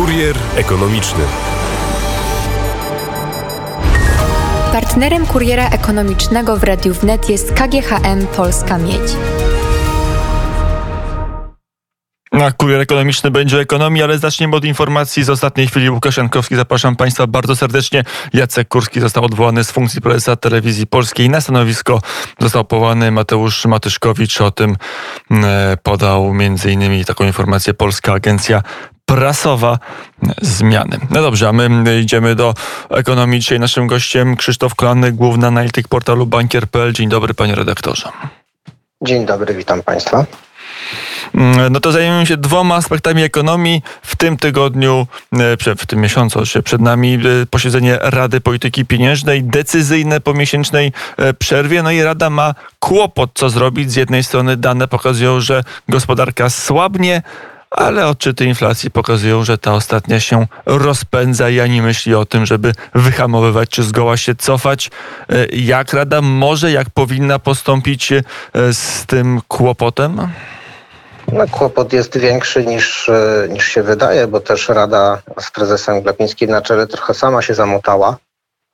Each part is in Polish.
Kurier ekonomiczny. Partnerem kuriera ekonomicznego w Radiu Wnet jest KGHM Polska Miedź. Na kurier ekonomiczny będzie o ekonomii, ale zaczniemy od informacji z ostatniej chwili. Łukasz Jankowski, zapraszam Państwa bardzo serdecznie. Jacek Kurski został odwołany z funkcji prezesa telewizji polskiej. Na stanowisko został powołany Mateusz Matyszkowicz. O tym e, podał między innymi taką informację Polska Agencja prasowa zmiany. No dobrze, a my idziemy do ekonomii. Dzisiaj naszym gościem Krzysztof Kolany, główny analityk portalu bankier.pl. Dzień dobry panie redaktorze. Dzień dobry, witam państwa. No to zajmiemy się dwoma aspektami ekonomii. W tym tygodniu, e, w tym miesiącu się przed nami e, posiedzenie Rady Polityki Pieniężnej, decyzyjne po miesięcznej e, przerwie. No i Rada ma kłopot, co zrobić. Z jednej strony dane pokazują, że gospodarka słabnie, ale odczyty inflacji pokazują, że ta ostatnia się rozpędza i ani myśli o tym, żeby wyhamowywać czy zgoła się cofać. Jak Rada może, jak powinna postąpić z tym kłopotem? No, kłopot jest większy niż, e, niż się wydaje, bo też Rada z prezesem Glapińskim na czele trochę sama się zamotała.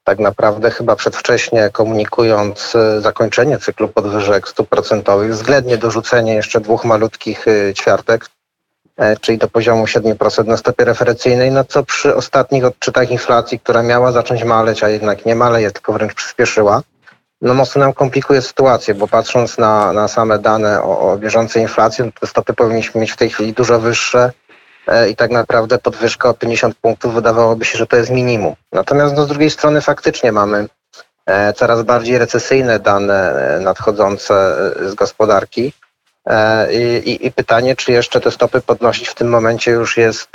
Tak naprawdę chyba przedwcześnie komunikując e, zakończenie cyklu podwyżek procentowych, względnie dorzucenie jeszcze dwóch malutkich e, ćwiartek, czyli do poziomu 7% na stopie referencyjnej, no co przy ostatnich odczytach inflacji, która miała zacząć maleć, a jednak nie maleje, tylko wręcz przyspieszyła, no mocno nam komplikuje sytuację, bo patrząc na, na same dane o, o bieżącej inflacji, no te stopy powinniśmy mieć w tej chwili dużo wyższe e, i tak naprawdę podwyżka o 50 punktów wydawałoby się, że to jest minimum. Natomiast no, z drugiej strony faktycznie mamy e, coraz bardziej recesyjne dane e, nadchodzące z gospodarki. I, I, pytanie, czy jeszcze te stopy podnosić w tym momencie już jest,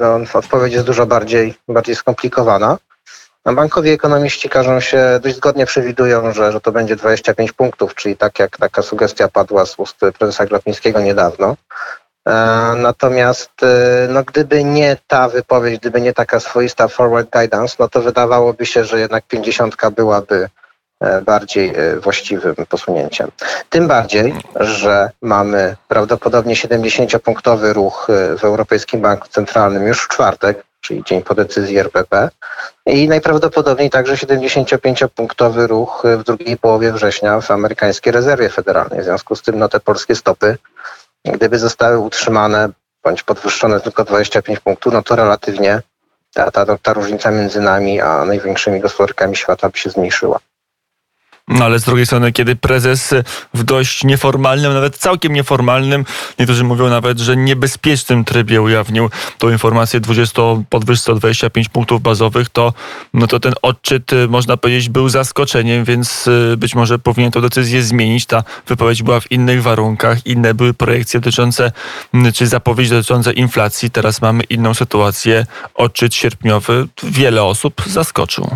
no, odpowiedź jest dużo bardziej, bardziej skomplikowana. No, bankowi ekonomiści każą się, dość zgodnie przewidują, że, że to będzie 25 punktów, czyli tak jak taka sugestia padła z ust prezesa Glapińskiego niedawno. E, natomiast e, no, gdyby nie ta wypowiedź, gdyby nie taka swoista forward guidance, no to wydawałoby się, że jednak 50 byłaby e, bardziej właściwym posunięciem. Tym bardziej, że mamy prawdopodobnie 70-punktowy ruch w Europejskim Banku Centralnym już w czwartek, czyli dzień po decyzji RPP. I najprawdopodobniej także 75-punktowy ruch w drugiej połowie września w amerykańskiej rezerwie federalnej. W związku z tym no, te polskie stopy, gdyby zostały utrzymane bądź podwyższone tylko 25 punktów, no to relatywnie ta, ta, ta różnica między nami a największymi gospodarkami świata by się zmniejszyła. No ale z drugiej strony, kiedy prezes w dość nieformalnym, nawet całkiem nieformalnym, niektórzy mówią nawet, że niebezpiecznym trybie ujawnił tą informację 20 podwyżce 25 punktów bazowych, to, no to ten odczyt, y, można powiedzieć, był zaskoczeniem, więc y, być może powinien tę decyzję zmienić. Ta wypowiedź była w innych warunkach, inne były projekcje dotyczące, czy zapowiedzi dotyczące inflacji. Teraz mamy inną sytuację. Odczyt sierpniowy wiele osób zaskoczył.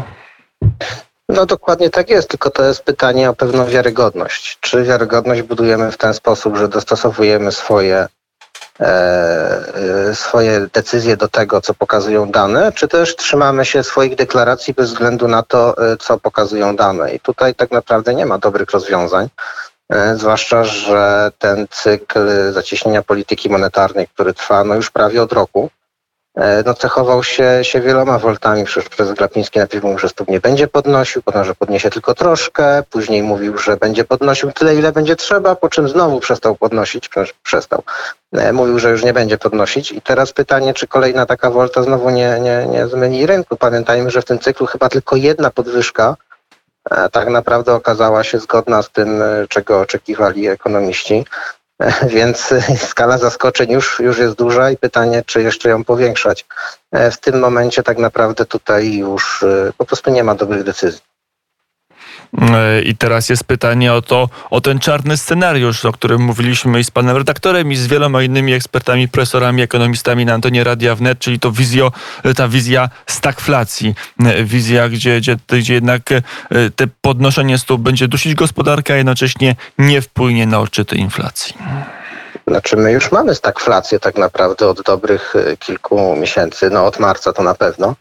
No dokładnie tak jest, tylko to jest pytanie o pewną wiarygodność. Czy wiarygodność budujemy w ten sposób, że dostosowujemy swoje, e, e, swoje decyzje do tego, co pokazują dane, czy też trzymamy się swoich deklaracji bez względu na to, e, co pokazują dane. I tutaj tak naprawdę nie ma dobrych rozwiązań. E, zwłaszcza, że ten cykl zacieśnienia polityki monetarnej, który trwa no już prawie od roku, no, cechował się, się wieloma woltami. Przecież prezes Glapiński najpierw mówił, że stóp nie będzie podnosił, potem, że podniesie tylko troszkę, później mówił, że będzie podnosił tyle, ile będzie trzeba, po czym znowu przestał podnosić, przestał. E, mówił, że już nie będzie podnosić i teraz pytanie, czy kolejna taka wolta znowu nie, nie, nie zmieni rynku. Pamiętajmy, że w tym cyklu chyba tylko jedna podwyżka tak naprawdę okazała się zgodna z tym, e, czego oczekiwali ekonomiści. Więc skala zaskoczeń już, już jest duża i pytanie, czy jeszcze ją powiększać. E, w tym momencie tak naprawdę tutaj już e, po prostu nie ma dobrych decyzji. E, I teraz jest pytanie o to, o ten czarny scenariusz, o którym mówiliśmy i z panem redaktorem, i z wieloma innymi ekspertami, profesorami, ekonomistami na Antonie Radia Wnet, czyli to wizjo, ta wizja stagflacji. Wizja, gdzie, gdzie, gdzie jednak te podnoszenie stóp będzie dusić gospodarkę, a jednocześnie nie wpłynie na odczyty inflacji. Znaczy my już mamy stagflację tak naprawdę od dobrych kilku miesięcy, no od marca to na pewno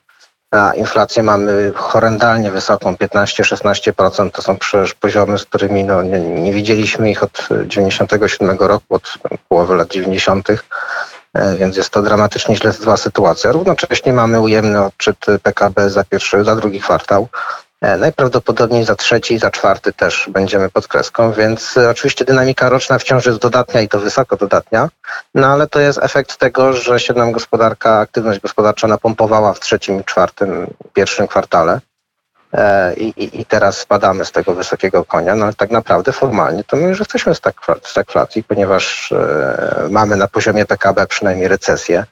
a inflację mamy horrendalnie wysoką, 15-16%. To są przecież poziomy, z którymi no, nie, nie widzieliśmy ich od 97 roku, od połowy lat 90. więc jest to dramatycznie źle zła sytuacja. Równocześnie mamy ujemny odczyt PKB za pierwszy, za drugi kwartał. E, najprawdopodobniej za trzeci i za czwarty też będziemy pod kreską, więc e, oczywiście dynamika roczna wciąż jest dodatnia i to wysoko dodatnia, no ale to jest efekt tego, że się nam gospodarka, aktywność gospodarcza napompowała w trzecim, czwartym, pierwszym kwartale. E, I, I, teraz spadamy z tego wysokiego konia, no ale tak naprawdę formalnie to my już jesteśmy w stagflacji, ponieważ mamy na poziomie PKB przynajmniej recesję.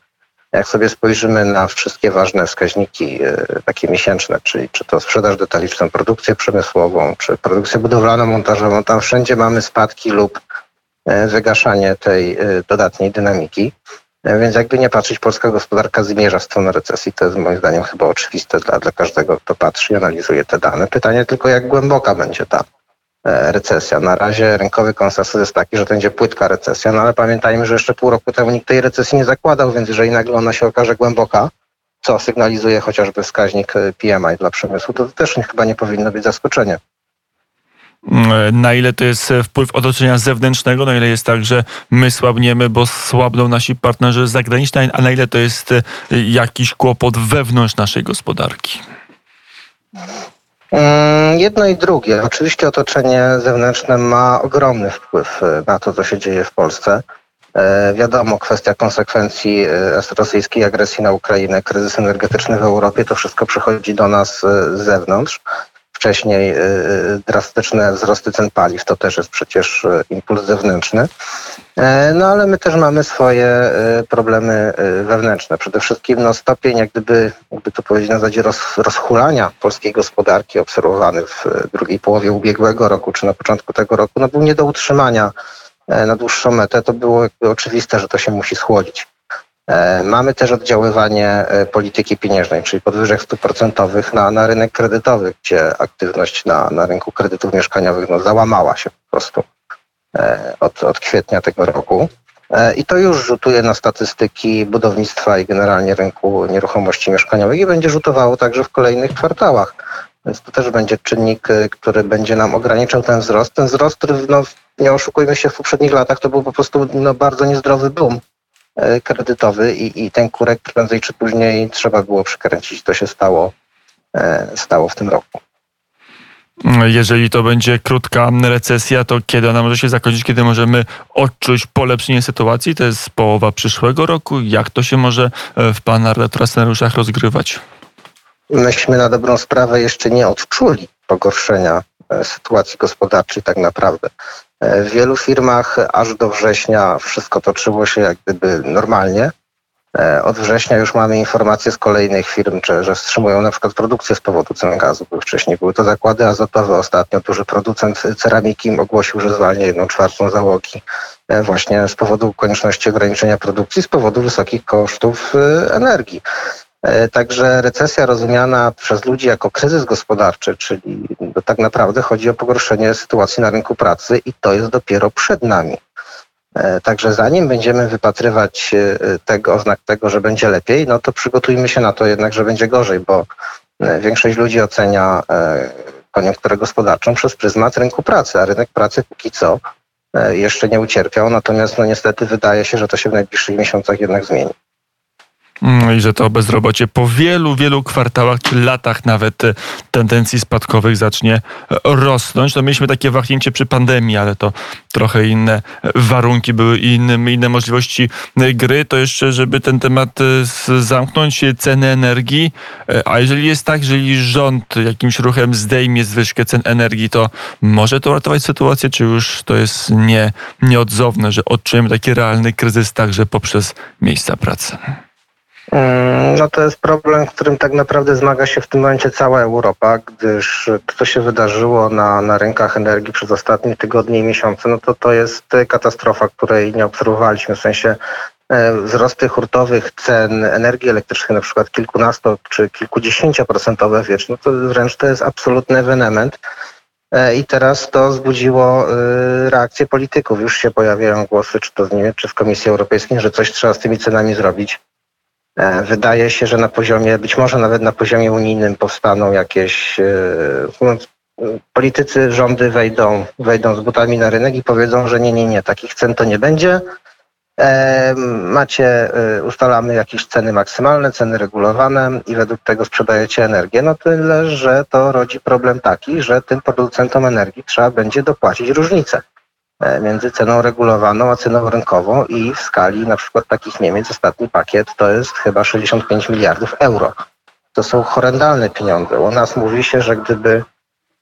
Jak sobie spojrzymy na wszystkie ważne wskaźniki e, takie miesięczne, czyli czy to sprzedaż detaliczną, produkcję przemysłową, czy produkcję budowlaną, montażową, tam wszędzie mamy spadki lub e, wygaszanie tej e, dodatniej dynamiki. Więc jakby nie patrzeć, polska gospodarka zmierza w stronę recesji. To jest moim zdaniem chyba oczywiste dla, dla każdego, kto patrzy i analizuje te dane. Pytanie tylko, jak głęboka będzie ta recesja. Na razie rynkowy konsensus jest taki, że to będzie płytka recesja, no ale pamiętajmy, że jeszcze pół roku temu nikt tej recesji nie zakładał, więc jeżeli nagle ona się okaże głęboka, co sygnalizuje chociażby wskaźnik e, PMI dla przemysłu, to, to też chyba nie powinno być zaskoczenie. Mm, na ile to jest wpływ otoczenia zewnętrznego, na ile jest tak, że my słabniemy, bo słabną nasi partnerzy zagraniczni, a na ile to jest e, jakiś kłopot wewnątrz naszej gospodarki? Mm, jedno i drugie. Oczywiście otoczenie zewnętrzne ma ogromny wpływ e, na to, co się dzieje w Polsce. E, wiadomo, kwestia konsekwencji e, rosyjskiej agresji na Ukrainę, kryzys energetyczny w Europie, to wszystko przychodzi do nas z zewnątrz wcześniej y, y, drastyczne wzrosty cen paliw, to też jest przecież y, impuls zewnętrzny. E, no ale my też mamy swoje problemy wewnętrzne. Przede wszystkim no, stopień, jak gdyby, jakby to powiedzieć na zasadzie roz, polskiej gospodarki obserwowany w drugiej połowie ubiegłego roku czy na początku tego roku, no, był nie do utrzymania e, na dłuższą metę. To było oczywiste, że to się musi schłodzić. E, mamy też oddziaływanie e, polityki pieniężnej, czyli podwyżek stóp procentowych na, na rynek kredytowy, gdzie aktywność na, na rynku kredytów mieszkaniowych no, załamała się po prostu e, od, od kwietnia tego roku. I to już rzutuje na statystyki budownictwa i generalnie rynku nieruchomości mieszkaniowych i będzie rzutowało także w kolejnych kwartałach. Więc to też będzie czynnik, który będzie nam ograniczał ten wzrost. Ten wzrost, który no, nie oszukujmy się, w poprzednich latach to był po prostu no, bardzo niezdrowy boom kredytowy i, i ten kurek prędzej czy później trzeba było przykręcić. To się stało, e, stało w tym roku. Jeżeli to będzie krótka recesja, to kiedy ona może się zakończyć, kiedy możemy odczuć polepszenie sytuacji? To jest połowa przyszłego roku. Jak to się może e, w Pana redaktora scenariuszach rozgrywać? Myśmy na dobrą sprawę jeszcze nie odczuli pogorszenia sytuacji gospodarczej tak naprawdę. W wielu firmach aż do września wszystko toczyło się jak gdyby normalnie. E, od września już mamy informacje z kolejnych firm, że, wstrzymują na przykład produkcję z powodu cen gazu, bo wcześniej były to zakłady azotowe. Ostatnio duży producent ceramiki ogłosił, że zwalnia jedną czwartą załogi e, właśnie z powodu konieczności ograniczenia produkcji, z powodu wysokich kosztów e, energii. E, także recesja rozumiana przez ludzi jako kryzys gospodarczy, czyli tak naprawdę chodzi o pogorszenie sytuacji na rynku pracy i to jest dopiero przed nami. E, także zanim będziemy wypatrywać e, tego, oznak tego, że będzie lepiej, no to przygotujmy się na to jednak, że będzie gorzej, bo większość ludzi ocenia koniunkturę gospodarczą przez pryzmat rynku pracy, a rynek pracy póki co jeszcze nie ucierpiał, natomiast no niestety wydaje się, że to się w najbliższych miesiącach jednak zmieni. Mm, i że to bezrobocie po wielu, wielu kwartałach czy latach nawet e, tendencji spadkowych zacznie e, rosnąć. No mieliśmy takie wahnięcie przy pandemii, ale to trochę inne warunki były inne, inne możliwości e, gry. To jeszcze, żeby ten temat zamknąć, ceny energii. A jeżeli jest tak, jeżeli rząd jakimś ruchem zdejmie zwyżkę cen energii, to może to uratować sytuację, czy już to jest nie, nieodzowne, że odczujemy taki realny kryzys także poprzez miejsca pracy? Mm, no to jest problem, którym tak naprawdę zmaga się w tym momencie cała Europa, gdyż to, co się wydarzyło na, na rynkach energii przez ostatnie tygodnie i miesiące, no to to jest katastrofa, której nie obserwowaliśmy. W sensie e, wzrosty hurtowych cen energii elektrycznej, na przykład kilkunasto czy kilkudziesięcioprocentowe wiecz, no to wręcz to jest absolutny ewenement. E, I teraz to wzbudziło e, reakcję polityków. Już się pojawiają głosy, czy to z Niemiec, czy z Komisji Europejskiej, że coś trzeba z tymi cenami zrobić. E, wydaje się, że na poziomie, być może nawet na poziomie unijnym powstaną jakieś e, no, politycy, rządy wejdą, wejdą z butami na rynek i powiedzą, że nie, nie, nie, takich cen to nie będzie. E, macie, ustalamy jakieś ceny maksymalne, ceny regulowane i według tego sprzedajecie energię. No tyle, że to rodzi problem taki, że tym producentom energii trzeba będzie dopłacić różnicę między ceną regulowaną a ceną rynkową i w skali na przykład takich Niemiec ostatni pakiet to jest chyba 65 miliardów euro. To są horrendalne pieniądze. U nas mówi się, że gdyby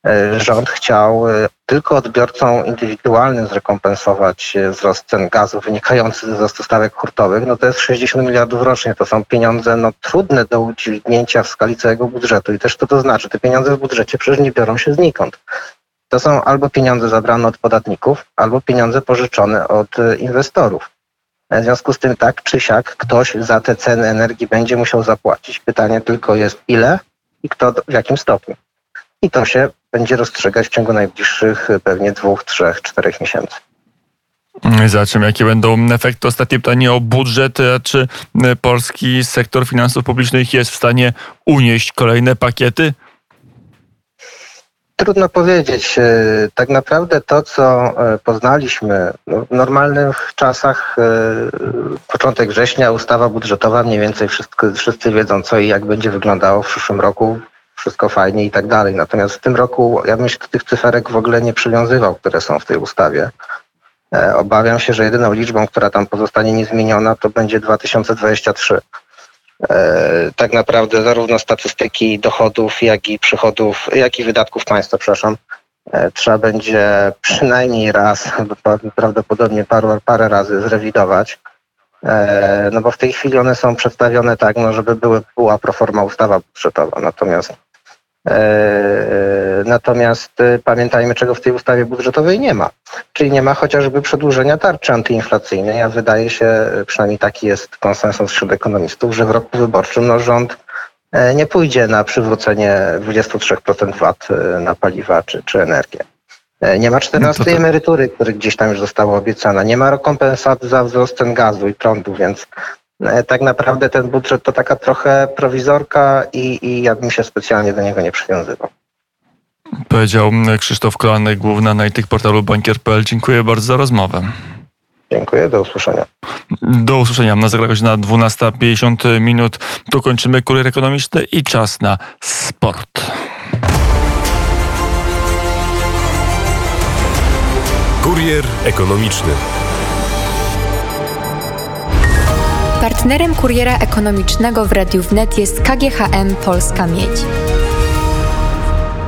E, rząd chciał e, tylko odbiorcom indywidualnym zrekompensować e, wzrost cen gazu wynikający ze wzrostu stawek hurtowych, no to jest 60 miliardów rocznie. To są pieniądze no, trudne do udźwignięcia w skali całego budżetu. I też to to znaczy, te pieniądze w budżecie przecież nie biorą się znikąd. To są albo pieniądze zabrane od podatników, albo pieniądze pożyczone od inwestorów. W związku z tym tak czy siak ktoś za te ceny energii będzie musiał zapłacić. Pytanie tylko jest ile i kto w jakim stopniu. I to się będzie rozstrzygać w ciągu najbliższych e, pewnie dwóch, trzech, czterech miesięcy. Zobaczymy, jakie będą efekty. Ostatnie pytanie o budżet. Czy e, polski sektor finansów publicznych jest w stanie unieść kolejne pakiety? Trudno powiedzieć. E, tak naprawdę to, co poznaliśmy no, w normalnych czasach, początek września, ustawa budżetowa, mniej więcej wszyscy, wszyscy wiedzą, co i jak będzie wyglądało w przyszłym roku wszystko fajnie i tak dalej. Natomiast w tym roku ja bym się do tych cyferek w ogóle nie przywiązywał, które są w tej ustawie. E, obawiam się, że jedyną liczbą, która tam pozostanie niezmieniona, to będzie 2023. E, tak naprawdę zarówno statystyki dochodów, jak i przychodów, jak i wydatków państwa, przepraszam, e, trzeba będzie przynajmniej raz, prawdopodobnie paru, parę razy zrewidować. No bo w tej chwili one są przedstawione tak, no żeby były, była proforma ustawa budżetowa. Natomiast E, natomiast e, pamiętajmy, czego w tej ustawie budżetowej nie ma. Czyli nie ma chociażby przedłużenia tarczy antyinflacyjnej, a wydaje się, przynajmniej taki jest konsensus wśród ekonomistów, że w roku wyborczym no, rząd e, nie pójdzie na przywrócenie 23% VAT na paliwa czy, czy energię. Nie ma 14 no emerytury, które gdzieś tam już została obiecana. Nie ma rekompensat za wzrost cen gazu i prądu, więc E, tak naprawdę ten budżet to taka trochę prowizorka i, i ja bym się specjalnie do niego nie przywiązywał. Powiedział Krzysztof Kolanek, główny analityk portalu bankier.pl. Dziękuję bardzo za rozmowę. Dziękuję, do usłyszenia. Do usłyszenia. Na zegarach na 12.50 minut. Tu kończymy kurier ekonomiczny i czas na sport. Kurier ekonomiczny. Partnerem kuriera ekonomicznego w Radiu Wnet jest KGHM Polska Miedź.